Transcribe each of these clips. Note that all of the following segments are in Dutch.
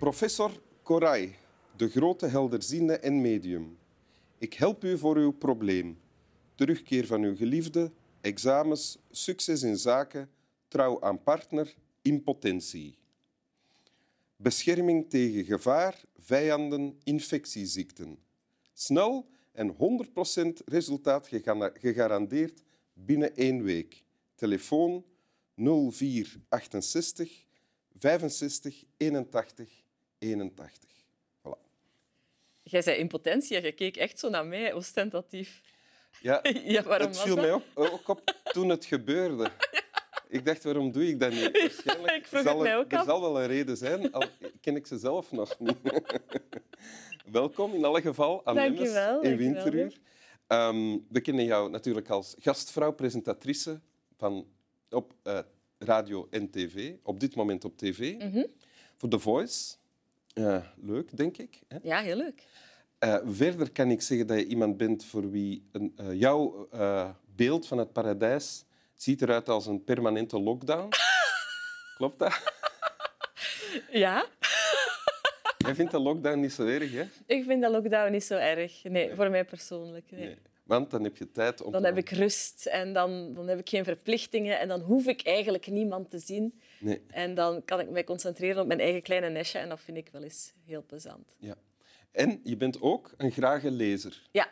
Professor Koray, de grote helderziende en medium. Ik help u voor uw probleem. Terugkeer van uw geliefde, examens, succes in zaken, trouw aan partner, impotentie. Bescherming tegen gevaar, vijanden, infectieziekten. Snel en 100% resultaat gegarandeerd binnen één week. Telefoon 0468 65 81 81. Voilà. Jij zei impotentie en je keek echt zo naar mij, ostentatief. Ja, Ja, waarom het was viel dat? mij op, ook op toen het gebeurde. Ik dacht, waarom doe ik dat niet? Waarschijnlijk ik vroeg zal het mij er, ook er af. zal wel een reden zijn, al ken ik ze zelf nog niet. Welkom in alle geval aan Dank je Lemmes wel, in Winteruur. Ehm, we kennen jou natuurlijk als gastvrouw, presentatrice van, op eh, radio en tv. Op dit moment op tv. Mhm. Voor The Voice. Eh, leuk, denk ik. Hè? Ja, heel leuk. Eh, verder kan ik zeggen dat je iemand bent voor wie een, eh, jouw beeld van het paradijs ziet eruit als een permanente lockdown. Klopt dat? Ja, Jij vindt de lockdown niet zo erg, hè? ik vind de lockdown niet zo erg. Nee, voor mij persoonlijk. Nee. Nee. Want dan heb je tijd om Dan heb ik rust en dan, dan heb ik geen verplichtingen en dan hoef ik eigenlijk niemand te zien. Nee, En dan kan ik mij concentreren op mijn eigen kleine nestje en dat vind ik wel eens heel plezant. ja. En je bent ook een grage lezer. Ja,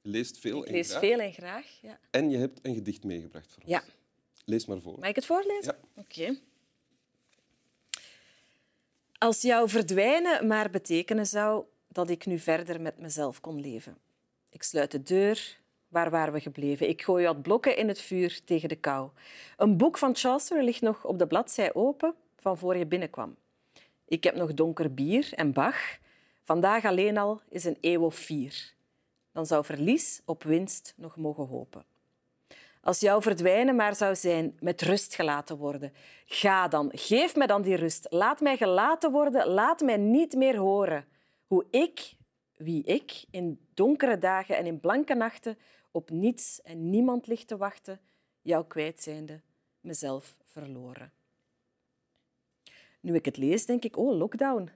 Je leest veel ik en lees graag. veel en graag. Ja. En je hebt een gedicht meegebracht voor ons. ja. Lees maar voor. Mag ik het voorlezen? Ja. Oké. Als jouw verdwijnen maar betekenen zou dat ik nu verder met mezelf kon leven. Ik sluit de deur. Waar waren we gebleven? Ik gooi wat blokken in het vuur tegen de kou. Een boek van Chaucer ligt nog op de bladzij open van voor je binnenkwam. Ik heb nog donker bier en Bach. Vandaag alleen al is een eeuw of vier. Dan zou verlies op winst nog mogen hopen. Als jouw verdwijnen maar zou zijn met rust gelaten worden. Ga dan, geef mij dan die rust. Laat mij gelaten worden, laat mij niet meer horen. Hoe ik, wie ik, in donkere dagen en in blanke nachten op niets en niemand ligt te wachten, jou kwijt zijnde, mezelf verloren. Nu ik het lees, denk ik, oh, lockdown.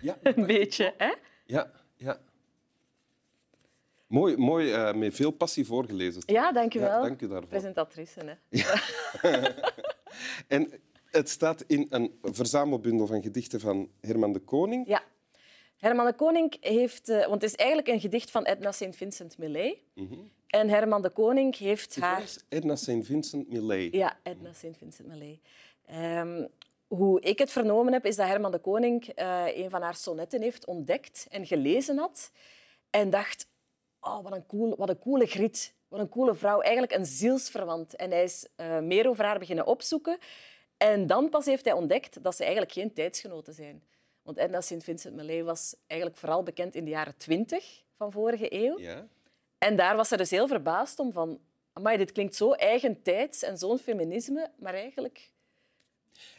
Ja, Een beetje, hè? ja, ja. Mooi, mooi eh, met veel passie voorgelezen. Ja, dank je Ja, wel. dank je daarvoor. Presentatrice, hè? En het staat in een verzamelbundel van gedichten van Herman de Koning. Ja. Herman de Koning heeft... eh, want het is eigenlijk een gedicht van Edna St. Vincent Millay. En Herman de Koning heeft haar... Edna St. Vincent Millay. Ja, Edna St. Vincent Millay. Ehm, hoe ik het vernomen heb, is dat Herman de Koning eh, een van haar sonnetten heeft ontdekt en gelezen had. En dacht, oh, wat, een cool, wat een coole griet. Wat een coole vrouw. Eigenlijk een zielsverwant. En hij is eh, meer over haar beginnen opzoeken. En dan pas heeft hij ontdekt dat ze eigenlijk geen tijdsgenoten zijn. Want Edna St. Vincent Millay was eigenlijk vooral bekend in de jaren twintig van vorige eeuw. Ja. En daar was ze dus heel verbaasd om van... Amai, dit klinkt zo eigentijds en zo'n feminisme, maar eigenlijk...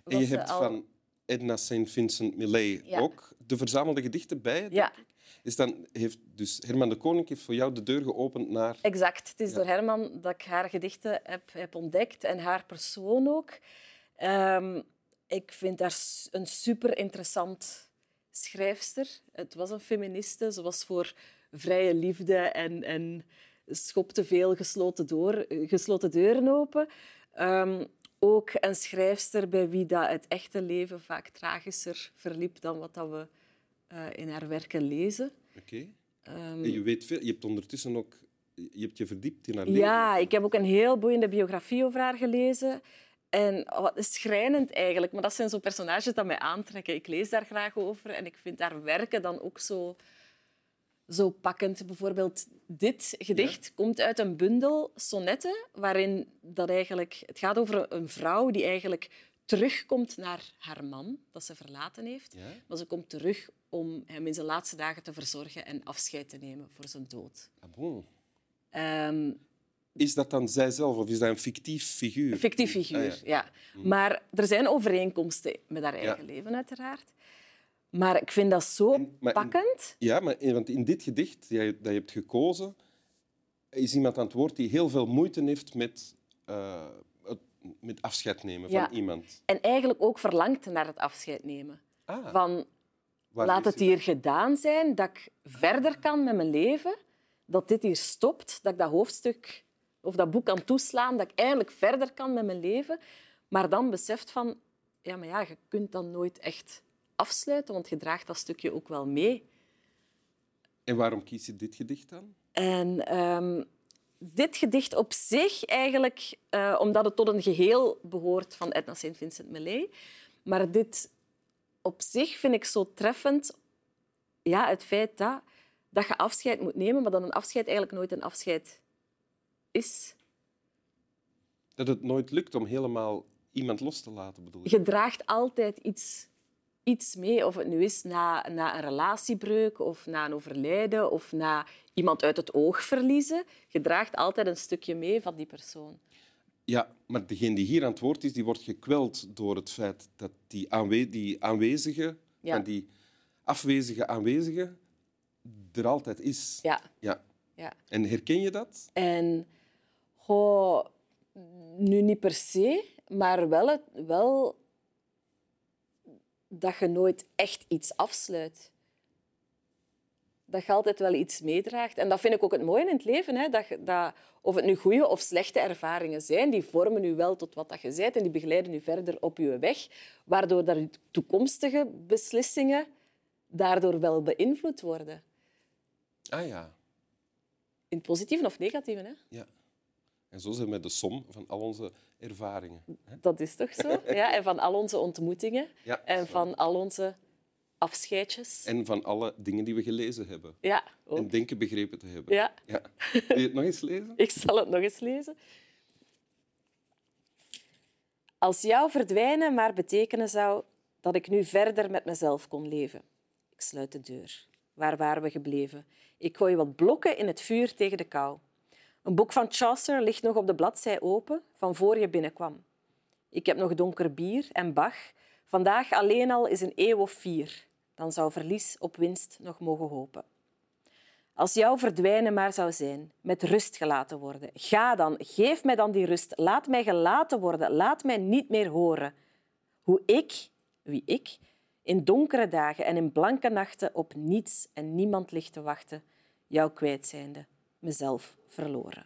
En je hebt al- van Edna St. Vincent Millay Ja. ook de verzamelde gedichten bij. Ja. Is dan, heeft dus Herman de Koning heeft voor jou de deur geopend naar... exact. Het is door Herman dat ik haar gedichten heb, heb ontdekt en haar persoon ook. Ehm, ik vind haar een super interessant schrijfster. Het was een feministe. Ze was voor vrije liefde en, en schopte veel gesloten, door, gesloten deuren open. Ehm, ook een schrijfster bij wie dat het echte leven vaak tragischer verliep dan wat dat we eh, in haar werken lezen. Oké. Ehm, je weet veel. Je hebt ondertussen ook... Je hebt je verdiept in haar leven. Ja, ik heb ook een heel boeiende biografie over haar gelezen. En wat is schrijnend eigenlijk, maar dat zijn zo personages dat mij aantrekken. Ik lees daar graag over en ik vind haar werken dan ook zo, zo pakkend. Bijvoorbeeld dit gedicht komt uit een bundel sonnetten waarin dat eigenlijk, het gaat over een vrouw die eigenlijk terugkomt naar haar man, dat ze verlaten heeft. Ja? Maar ze komt terug om hem in zijn laatste dagen te verzorgen en afscheid te nemen voor zijn dood. Ah, bon. Ehm, Is dat dan zijzelf of is dat een fictief figuur? Een fictief figuur, Ah, ja. Maar er zijn overeenkomsten met haar eigen leven, uiteraard. Maar ik vind dat zo En- maar in- pakkend. Ja, maar in, want in dit gedicht dat je, dat je hebt gekozen, is iemand aan het woord die heel veel moeite heeft met, eh, het, met afscheid nemen Ja. van iemand. En eigenlijk ook verlangt naar het afscheid nemen. Ah, Van, Waar Laat het hier gedaan zijn, dat ik verder kan met mijn leven, dat dit hier stopt, dat ik dat hoofdstuk of dat boek kan toeslaan, dat ik eigenlijk verder kan met mijn leven, maar dan beseft van, ja, maar ja, je kunt dan nooit echt afsluiten, want je draagt dat stukje ook wel mee. En waarom kies je dit gedicht dan? En ehm, dit gedicht op zich eigenlijk, eh, omdat het tot een geheel behoort van Edna St. Vincent Millay, maar dit op zich vind ik zo treffend, ja, het feit dat, dat je afscheid moet nemen, maar dat een afscheid eigenlijk nooit een afscheid is. Dat het nooit lukt om helemaal iemand los te laten, bedoel je? Je draagt altijd iets, iets mee, of het nu is na, na een relatiebreuk of na een overlijden of na iemand uit het oog verliezen. Je draagt altijd een stukje mee van die persoon. Ja, maar degene die hier aan het woord is, die wordt gekweld door het feit dat die, aanwe die aanwezige, Ja. en die afwezige aanwezige er altijd is. Ja. Ja. ja. En herken je dat? En goh, nu niet per se, maar wel, het, wel dat je nooit echt iets afsluit. Dat je altijd wel iets meedraagt. En dat vind ik ook het mooie in het leven. Hè? Dat, dat, of het nu goede of slechte ervaringen zijn, die vormen je wel tot wat dat je bent en die begeleiden je verder op je weg, waardoor dat toekomstige beslissingen daardoor wel beïnvloed worden. Ah ja. In het positieve of negatieve. Hè? ja. En zo zijn we de som van al onze ervaringen. hè? Dat is toch zo? Ja, en van al onze ontmoetingen Ja, en van al onze afscheidjes. En van alle dingen die we gelezen hebben. Ja, En ook. denken begrepen te hebben. Ja, Ja. Wil je het nog eens lezen? ik zal het nog eens lezen. Als jouw verdwijnen maar betekenen zou dat ik nu verder met mezelf kon leven. Ik sluit de deur. Waar waren we gebleven? Ik gooi wat blokken in het vuur tegen de kou. Een boek van Chaucer ligt nog op de bladzij open van voor je binnenkwam. Ik heb nog donker bier en Bach. Vandaag alleen al is een eeuw of vier. Dan zou verlies op winst nog mogen hopen. Als jouw verdwijnen maar zou zijn, met rust gelaten worden. Ga dan, geef mij dan die rust. Laat mij gelaten worden, laat mij niet meer horen. Hoe ik, wie ik, in donkere dagen en in blanke nachten op niets en niemand ligt te wachten, jou kwijt zijnde, mezelf verloren.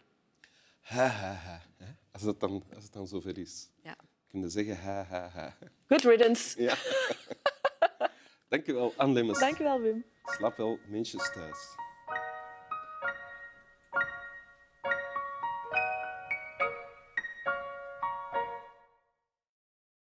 Ha, ha, ha. hè? Als, het dan, als het dan zover is. Ja. Kun je zeggen ha, ha, ha. Good riddance. Ja. Dank je wel, Anne Lemmens. Dank je wel, Wim. Slaap wel, mensjes thuis.